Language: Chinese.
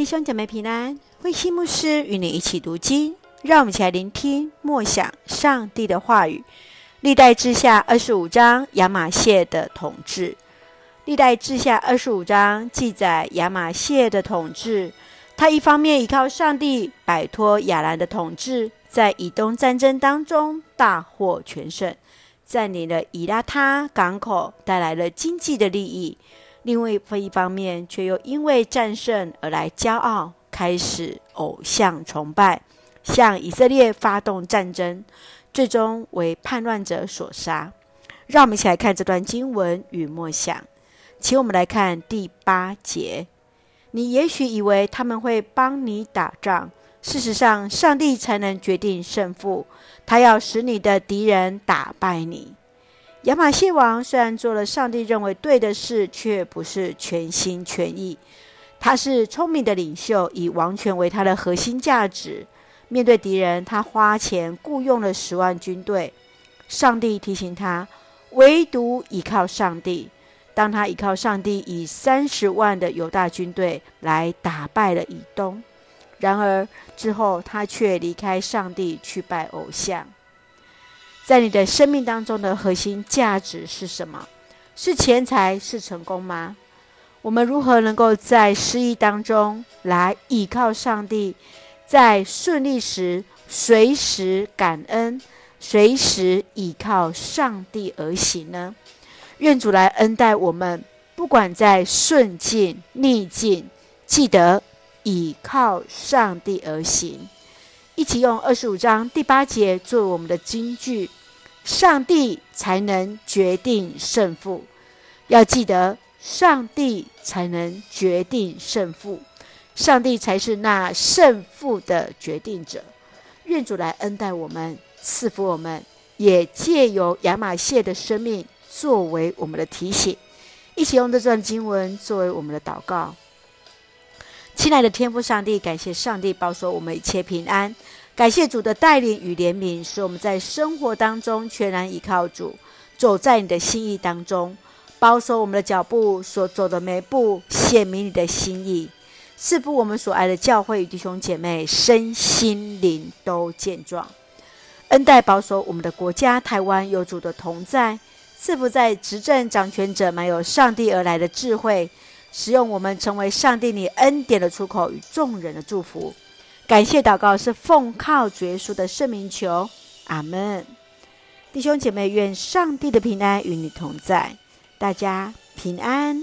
弟兄姐妹平安，慧馨牧师与你一起读经，让我们一起来聆听默想上帝的话语。历代志下二十五章亚玛谢的统治。历代志下二十五章记载亚玛谢的统治，他一方面依靠上帝摆脱亚兰的统治，在以东战争当中大获全胜，占领了以拉他港口，带来了经济的利益。另外一方面，却又因为战胜而来骄傲，开始偶像崇拜，向以色列发动战争，最终为叛乱者所杀。让我们一起来看这段经文与默想。请我们来看第八节。你也许以为他们会帮你打仗，事实上，上帝才能决定胜负。他要使你的敌人打败你。亚玛谢王虽然做了上帝认为对的事，却不是全心全意。他是聪明的领袖，以王权为他的核心价值。面对敌人，他花钱雇佣了十万军队。上帝提醒他，唯独依靠上帝。当他依靠上帝，以三十万的犹大军队来打败了以东。然而之后，他却离开上帝去拜偶像。在你的生命当中的核心价值是什么？是钱财，是成功吗？我们如何能够在失意当中来倚靠上帝，在顺利时随时感恩，随时倚靠上帝而行呢？愿主来恩待我们，不管在顺境逆境，记得倚靠上帝而行。一起用二十五章第八节作为我们的金句。上帝才能决定胜负，要记得，上帝才能决定胜负，上帝才是那胜负的决定者。愿主来恩待我们，赐福我们，也借由亚玛谢的生命作为我们的提醒，一起用这段经文作为我们的祷告。亲爱的天父上帝，感谢上帝保守我们一切平安。感谢主的带领与怜悯，使我们在生活当中全然依靠主，走在你的心意当中，保守我们的脚步所走的每步，显明你的心意，赐福我们所爱的教会与弟兄姐妹身心灵都健壮，恩待保守我们的国家台湾有主的同在，赐福在执政掌权者满有上帝而来的智慧，使用我们成为上帝你恩典的出口与众人的祝福。感谢祷告是奉靠主耶稣的圣名求，阿门。弟兄姐妹，愿上帝的平安与你同在，大家平安。